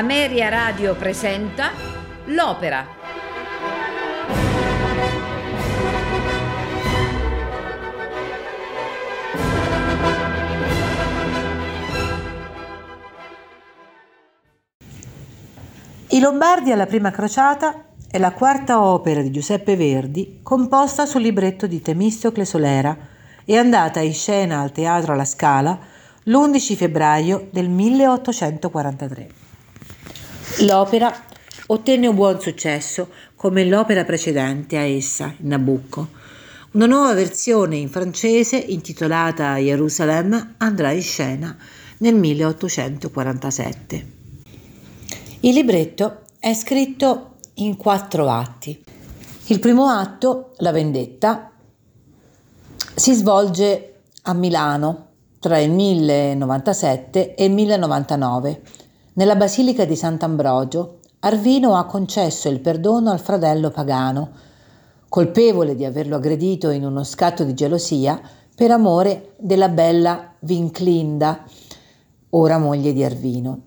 Ameria Radio presenta L'Opera. I Lombardi alla prima crociata è la quarta opera di Giuseppe Verdi composta sul libretto di Temistocle Solera e andata in scena al Teatro alla Scala l'11 febbraio del 1843. L'opera ottenne un buon successo come l'opera precedente a essa, Nabucco. Una nuova versione in francese intitolata Jerusalem andrà in scena nel 1847. Il libretto è scritto in quattro atti. Il primo atto, La vendetta, si svolge a Milano tra il 1097 e il 1099. Nella Basilica di Sant'Ambrogio, Arvino ha concesso il perdono al fratello pagano, colpevole di averlo aggredito in uno scatto di gelosia per amore della bella Vinclinda, ora moglie di Arvino.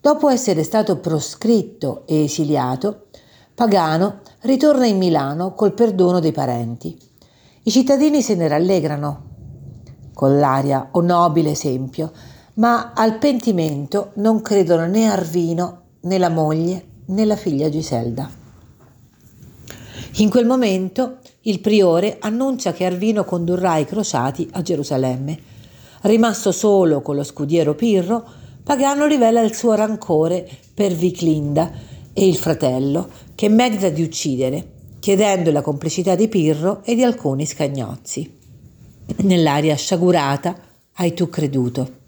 Dopo essere stato proscritto e esiliato, Pagano ritorna in Milano col perdono dei parenti. I cittadini se ne rallegrano, con l'aria o nobile esempio, ma al pentimento non credono né Arvino né la moglie né la figlia Giselda. In quel momento il priore annuncia che Arvino condurrà i crociati a Gerusalemme. Rimasto solo con lo scudiero Pirro, Pagano rivela il suo rancore per Viclinda e il fratello, che medita di uccidere, chiedendo la complicità di Pirro e di alcuni scagnozzi. Nell'aria sciagurata hai tu creduto.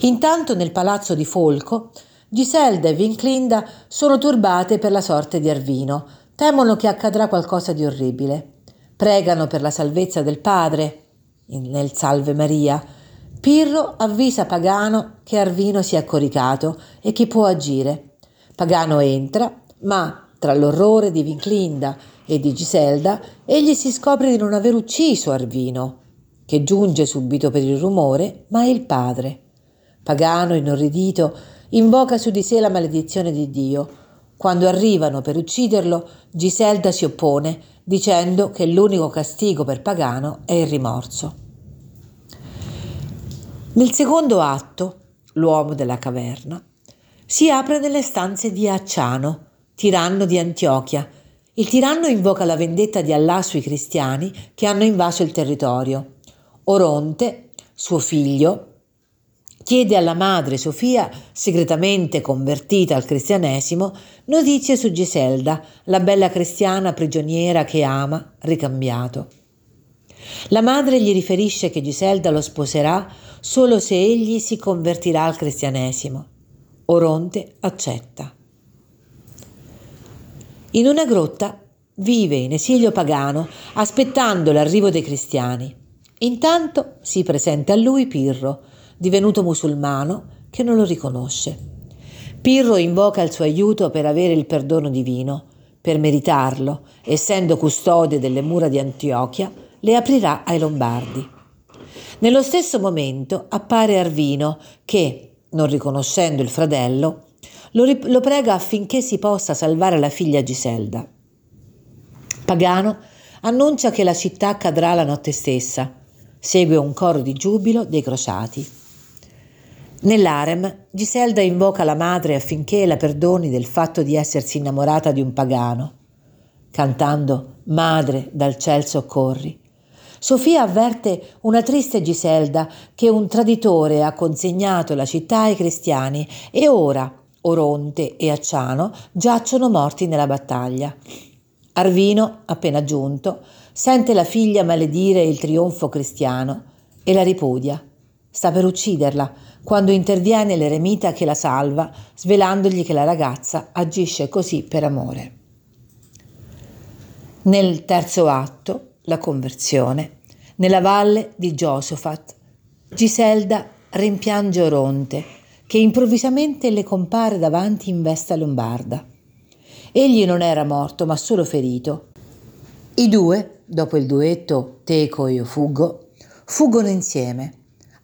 Intanto nel palazzo di Folco, Giselda e Vinclinda sono turbate per la sorte di Arvino, temono che accadrà qualcosa di orribile. Pregano per la salvezza del padre, nel Salve Maria, Pirro avvisa Pagano che Arvino si è coricato e che può agire. Pagano entra, ma tra l'orrore di Vinclinda e di Giselda, egli si scopre di non aver ucciso Arvino, che giunge subito per il rumore, ma è il padre. Pagano, inorridito, invoca su di sé la maledizione di Dio. Quando arrivano per ucciderlo, Giselda si oppone, dicendo che l'unico castigo per Pagano è il rimorso. Nel secondo atto, l'uomo della caverna, si apre nelle stanze di Acciano, tiranno di Antiochia. Il tiranno invoca la vendetta di Allah sui cristiani che hanno invaso il territorio. Oronte, suo figlio, chiede alla madre Sofia, segretamente convertita al cristianesimo, notizie su Giselda, la bella cristiana prigioniera che ama, ricambiato. La madre gli riferisce che Giselda lo sposerà solo se egli si convertirà al cristianesimo. Oronte accetta. In una grotta vive in esilio pagano aspettando l'arrivo dei cristiani. Intanto si presenta a lui Pirro, divenuto musulmano, che non lo riconosce. Pirro invoca il suo aiuto per avere il perdono divino. Per meritarlo, essendo custode delle mura di Antiochia, le aprirà ai Lombardi. Nello stesso momento appare Arvino che, non riconoscendo il fratello, lo, rip- lo prega affinché si possa salvare la figlia Giselda. Pagano annuncia che la città cadrà la notte stessa. Segue un coro di giubilo dei crociati. Nell'arem, Giselda invoca la madre affinché la perdoni del fatto di essersi innamorata di un pagano. Cantando Madre, dal ciel soccorri, Sofia avverte una triste Giselda che un traditore ha consegnato la città ai cristiani e ora Oronte e Acciano giacciono morti nella battaglia. Arvino, appena giunto, sente la figlia maledire il trionfo cristiano e la ripudia. Sta per ucciderla quando interviene l'eremita che la salva, svelandogli che la ragazza agisce così per amore. Nel terzo atto la conversione, nella valle di Giosafat. Giselda rimpiange Oronte, che improvvisamente le compare davanti in vesta lombarda. Egli non era morto, ma solo ferito. I due, dopo il duetto Teco e io fuggo, fuggono insieme.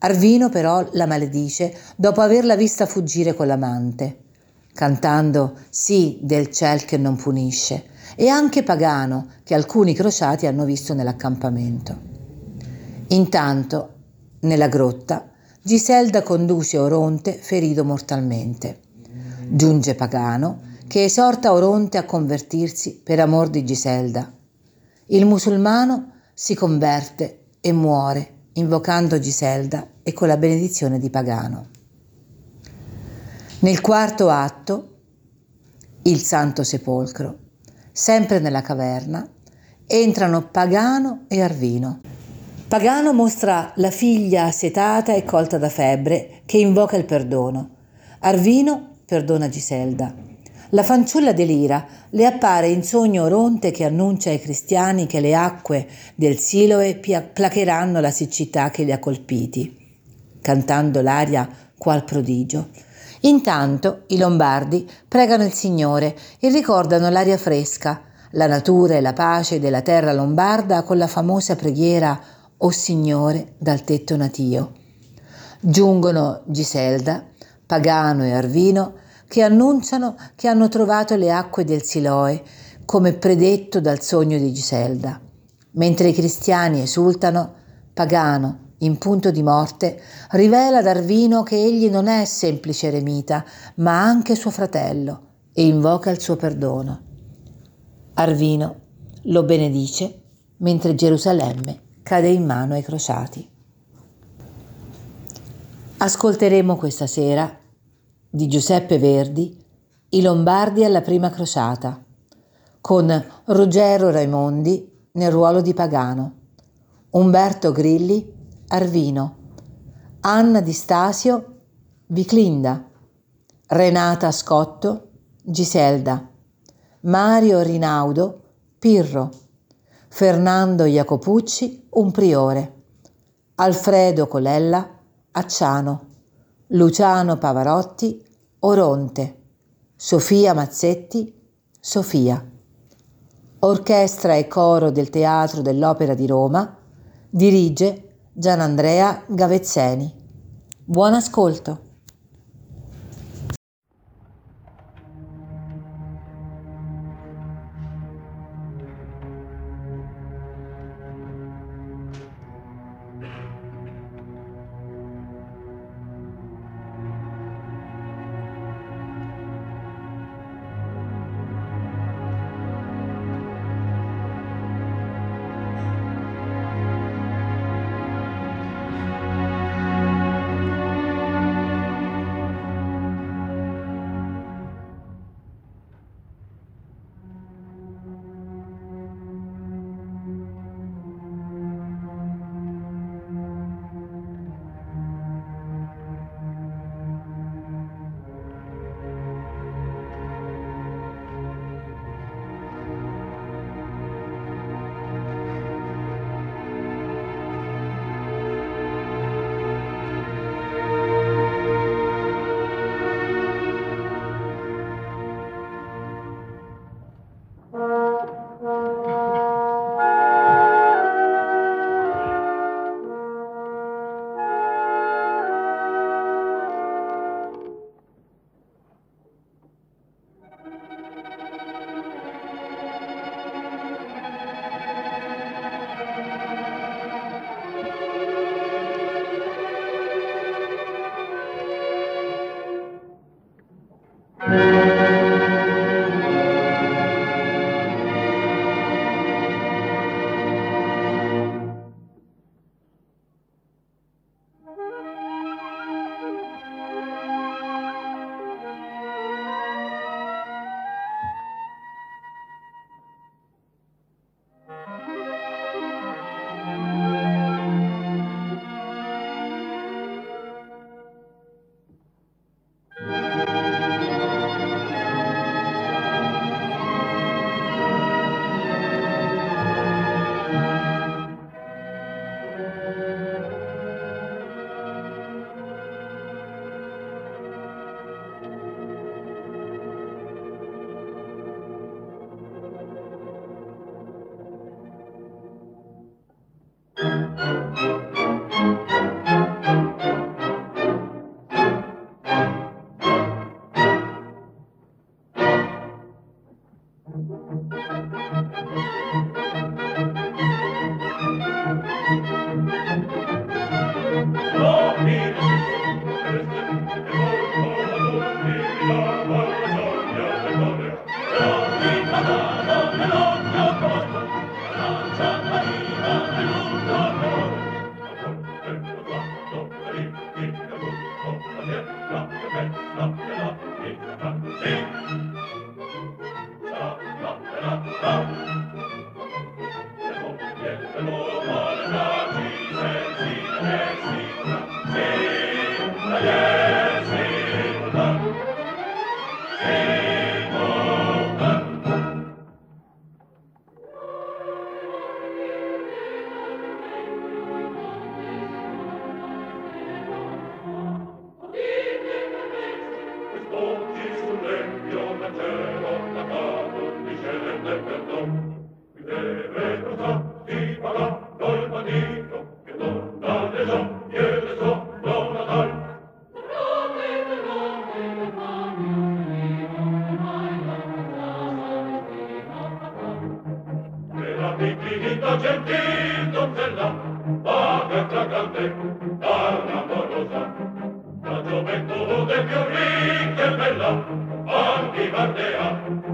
Arvino però la maledice dopo averla vista fuggire con l'amante, cantando sì del ciel che non punisce, e anche Pagano che alcuni crociati hanno visto nell'accampamento. Intanto, nella grotta, Giselda conduce Oronte ferito mortalmente. Giunge Pagano che esorta Oronte a convertirsi per amor di Giselda. Il musulmano si converte e muore invocando Giselda e con la benedizione di Pagano. Nel quarto atto, il Santo Sepolcro, sempre nella caverna, entrano Pagano e Arvino. Pagano mostra la figlia assetata e colta da febbre che invoca il perdono. Arvino perdona Giselda. La fanciulla delira, le appare in sogno Oronte che annuncia ai cristiani che le acque del Siloe placheranno la siccità che li ha colpiti, cantando l'aria qual prodigio. Intanto i lombardi pregano il Signore e ricordano l'aria fresca, la natura e la pace della terra lombarda con la famosa preghiera O Signore dal tetto natio. Giungono Giselda, Pagano e Arvino che annunciano che hanno trovato le acque del Siloe, come predetto dal sogno di Giselda. Mentre i cristiani esultano, Pagano, in punto di morte, rivela ad Arvino che egli non è semplice eremita, ma anche suo fratello, e invoca il suo perdono. Arvino lo benedice mentre Gerusalemme cade in mano ai crociati. Ascolteremo questa sera di Giuseppe Verdi, I Lombardi alla prima crociata, con Ruggero Raimondi nel ruolo di Pagano, Umberto Grilli, Arvino, Anna Di Stasio, Viclinda, Renata Scotto, Giselda, Mario Rinaudo, Pirro, Fernando Jacopucci, un priore, Alfredo Colella, Acciano, Luciano Pavarotti, Oronte, Sofia Mazzetti, Sofia. Orchestra e coro del Teatro dell'Opera di Roma, dirige Gianandrea Gavezzeni. Buon ascolto. bella, anche Bartea,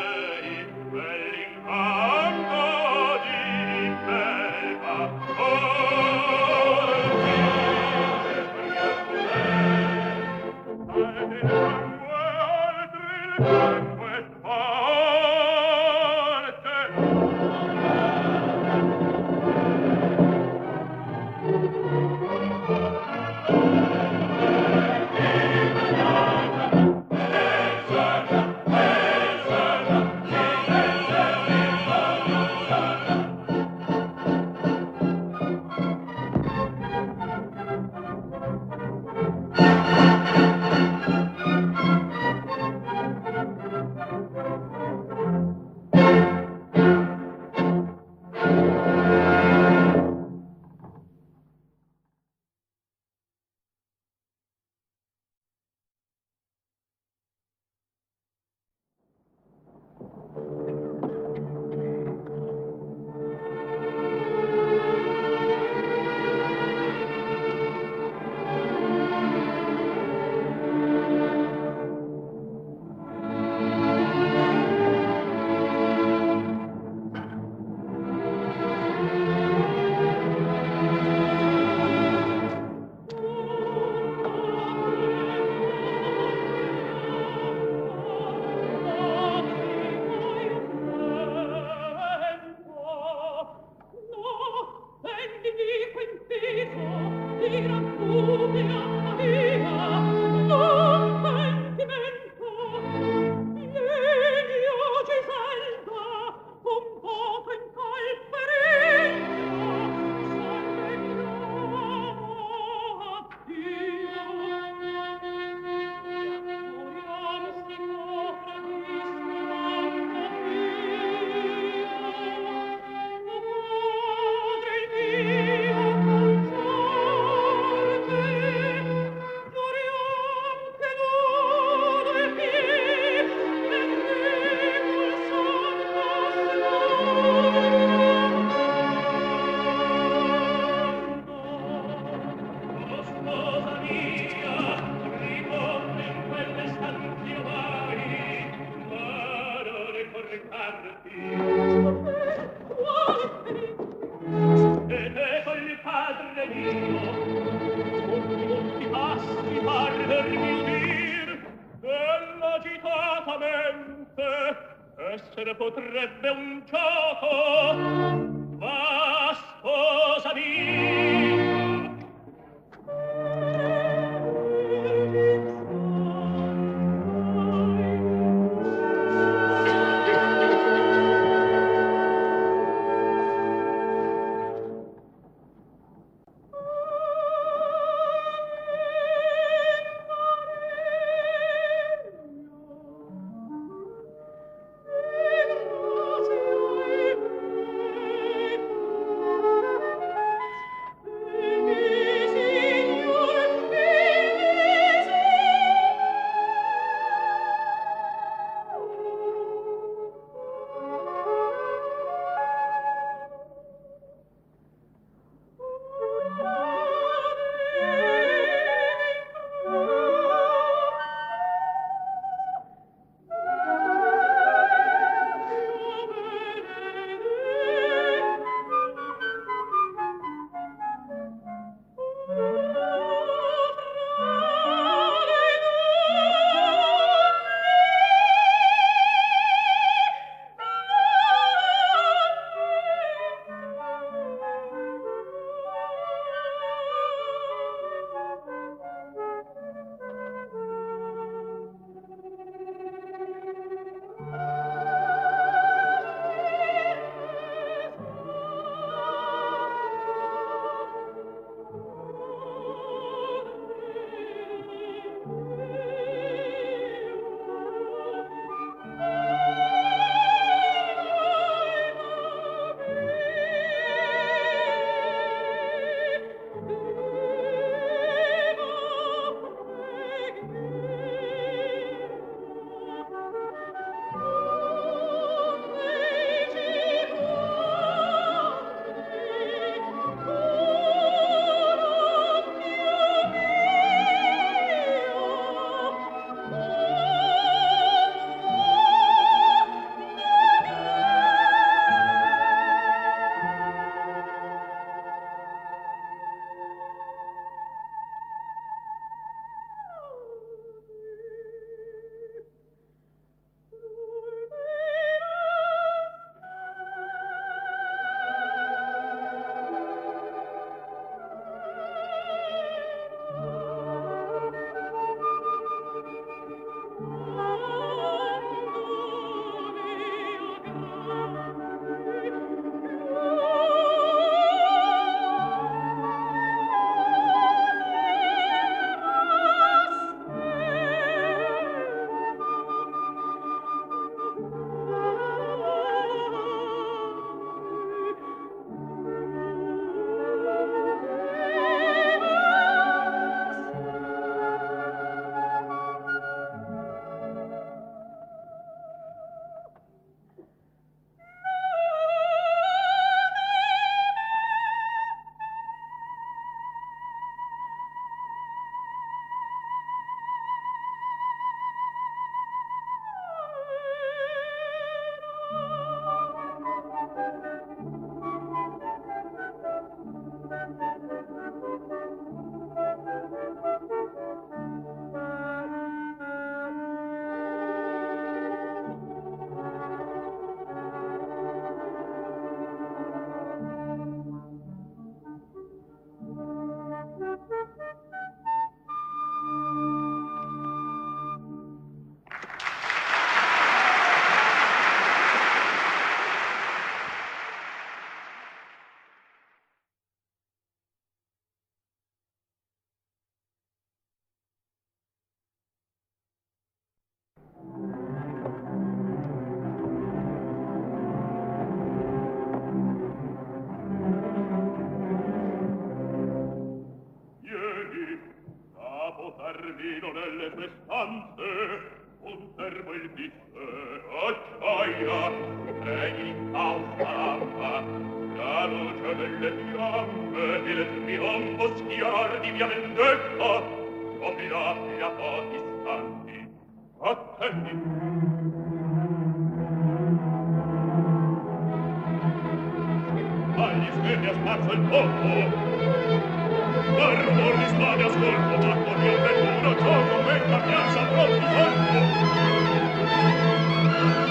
Thank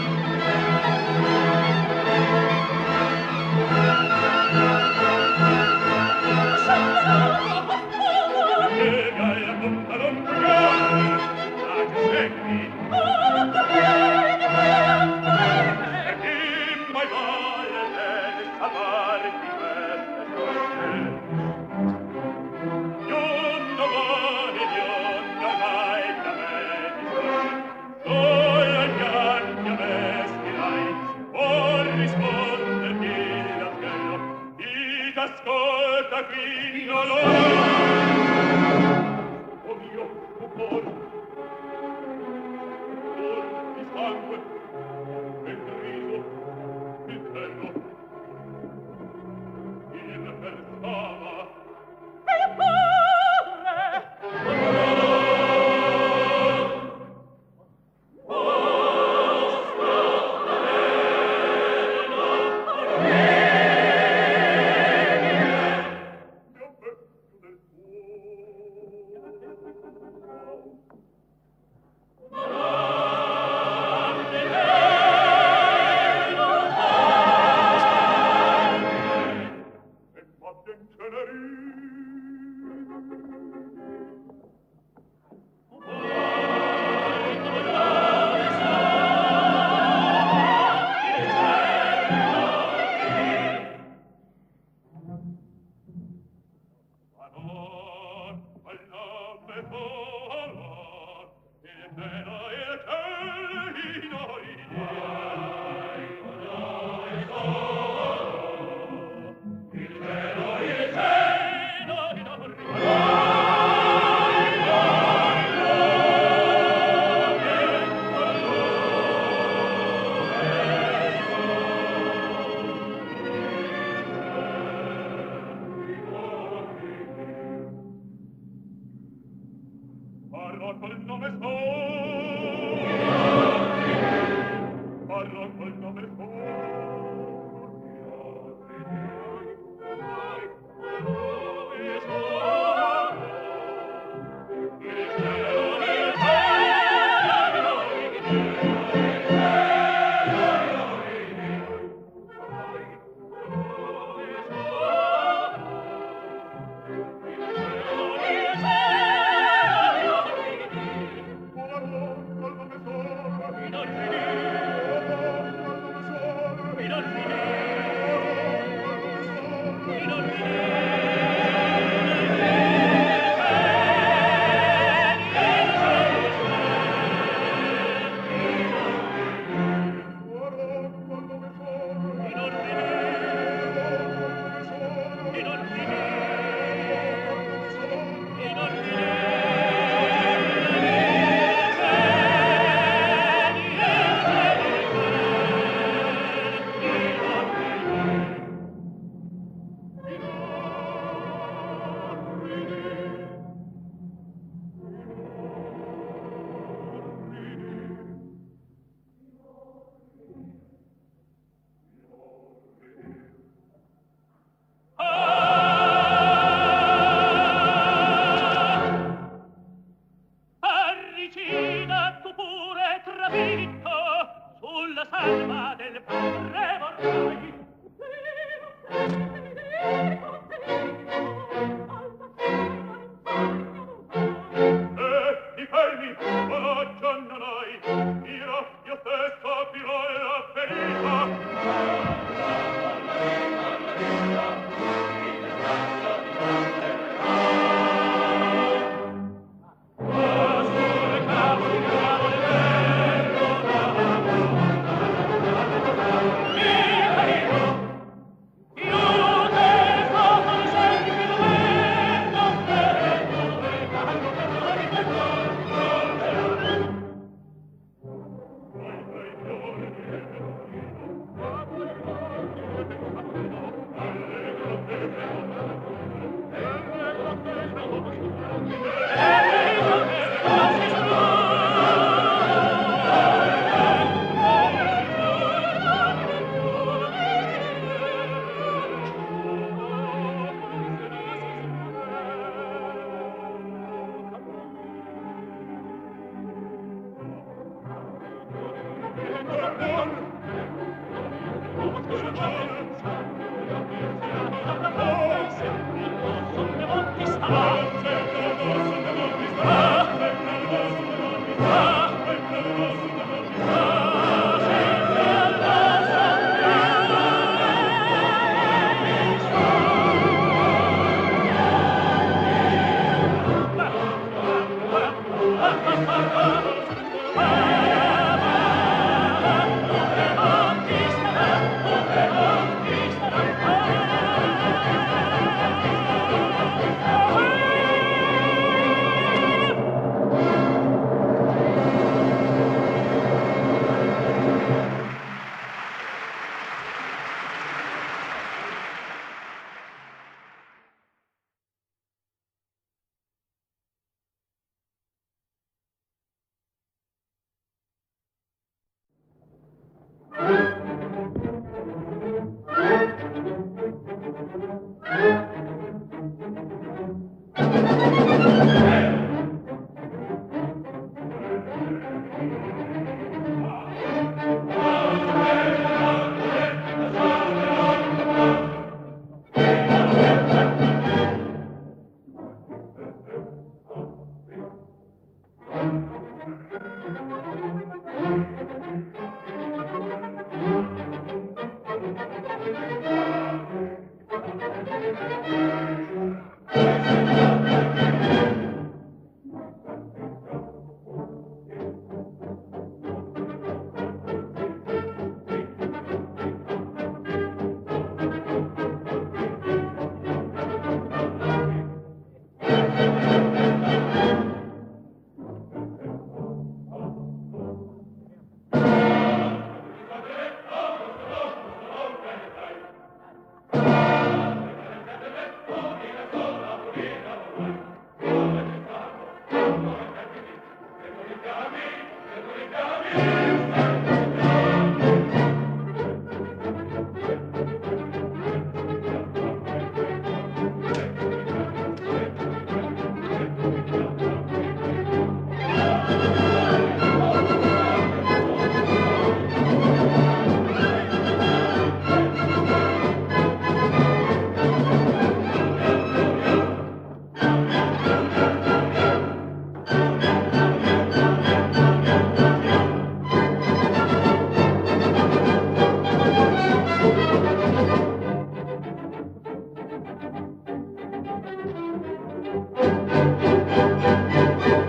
you.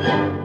Fuoco per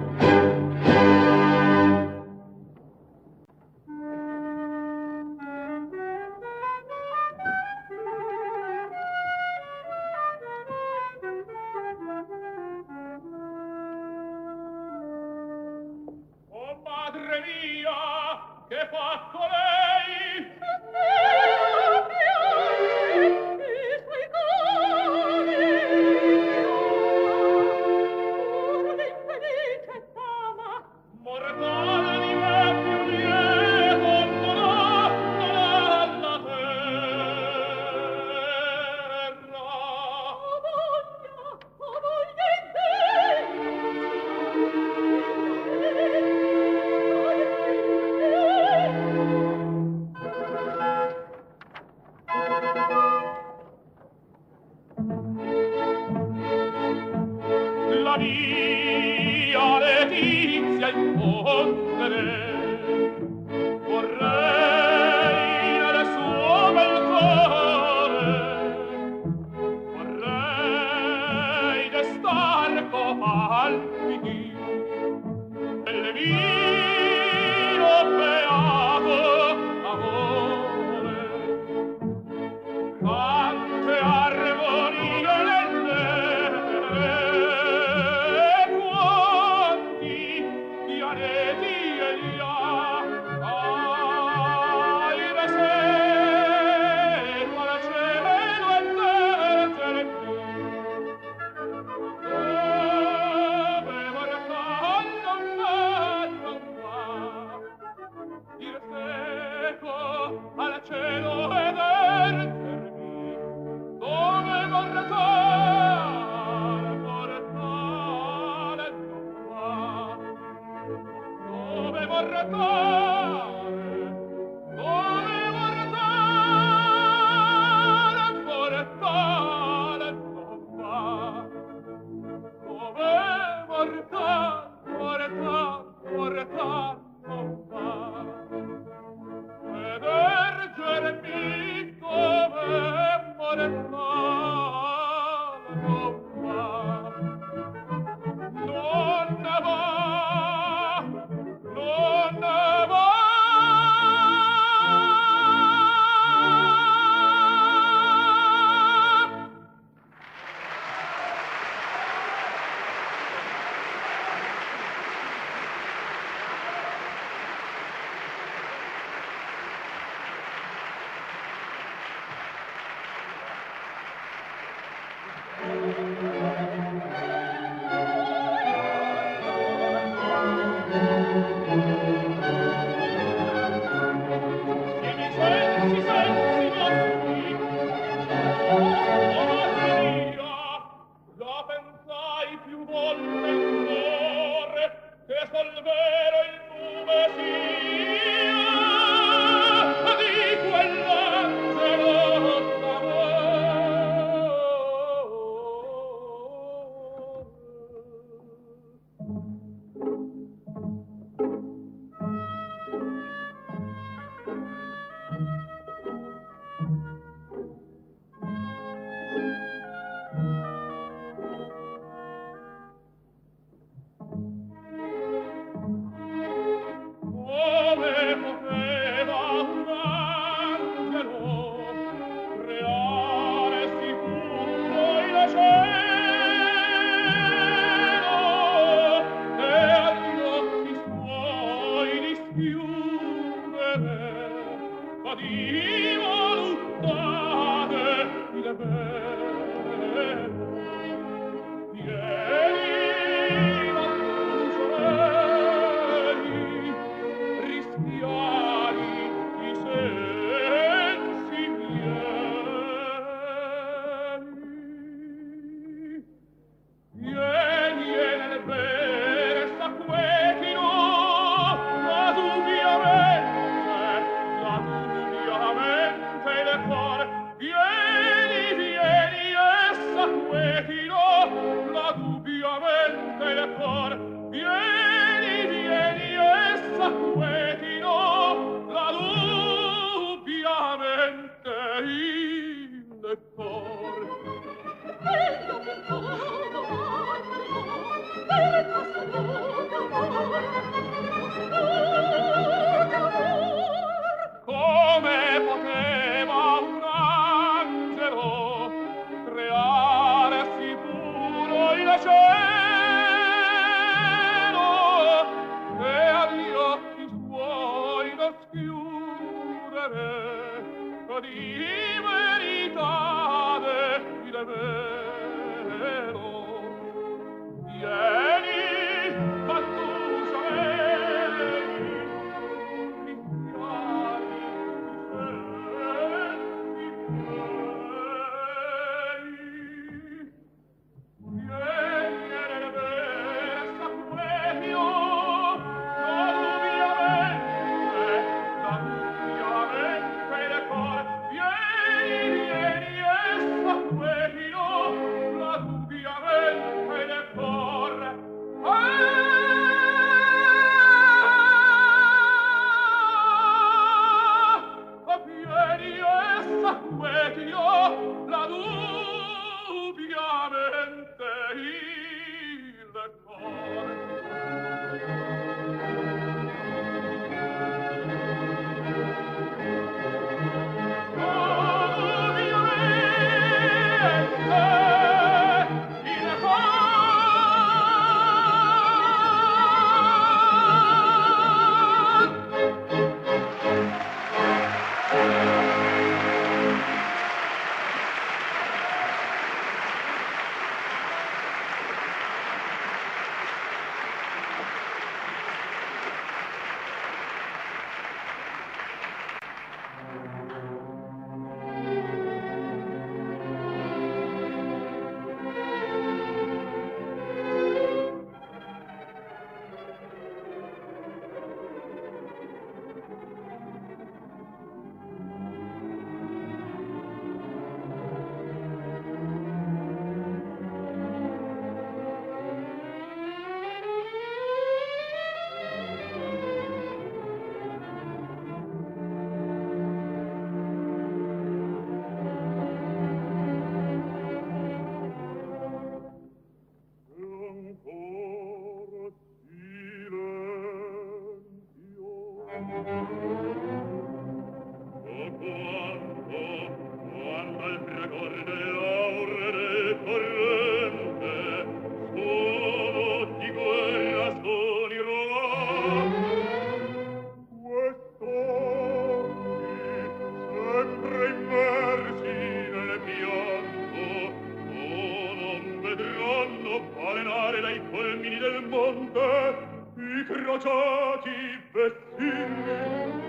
balenare dai colmini del monte i crociati vestiti.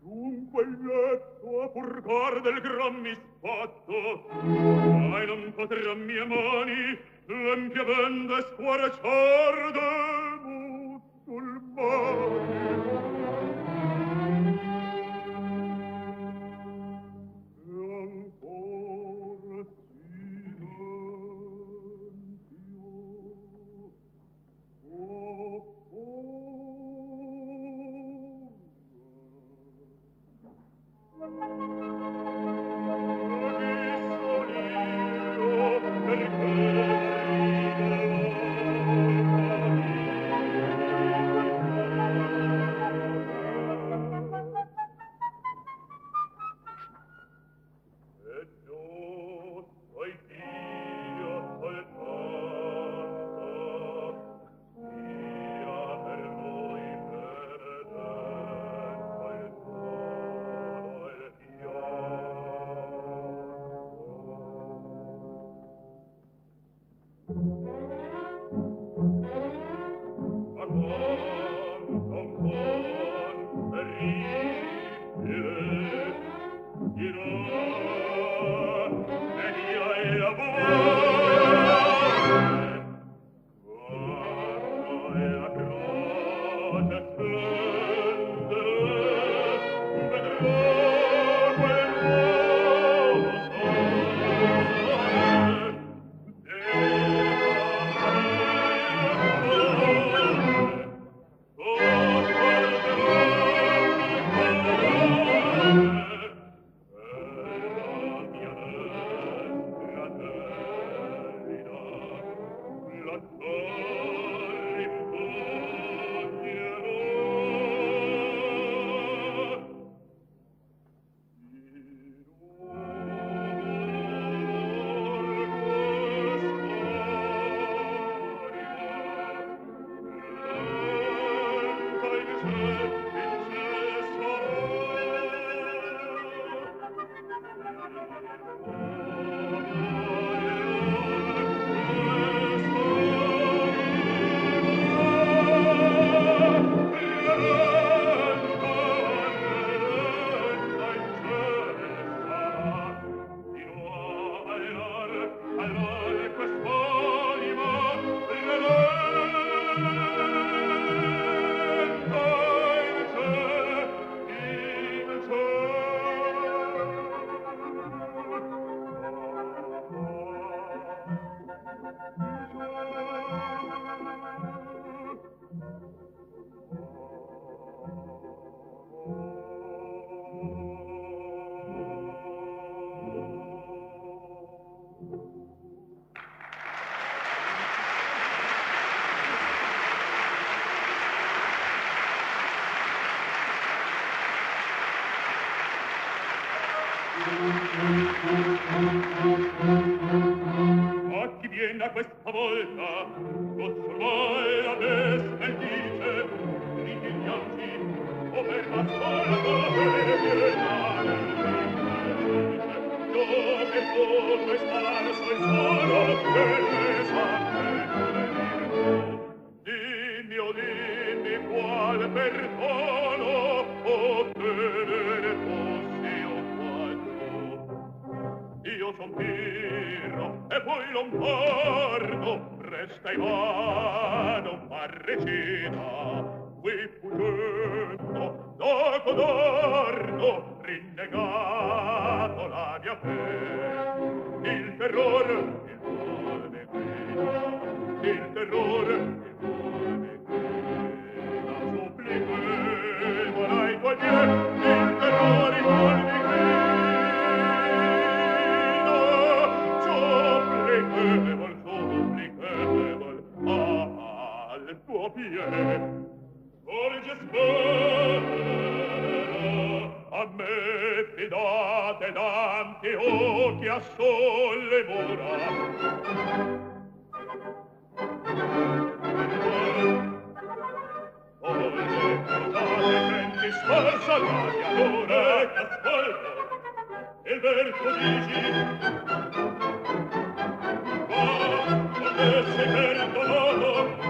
Dunque il letto a purgar del gran misfatto, mai non potrà mie mani l'empia bende squarciar de musulmani. giro e poi lombardo resta Ivano parricida qui pugendo dopo codardo rinnegato la mia fe. Il terrore il male qui il terrore il male qui la suppliqueva la tua il terrore il male pie Orges vera a me fidate dante occhia sole mura. Sforza l'aria d'ora che ascolto il verbo dici oh, come sei perdonato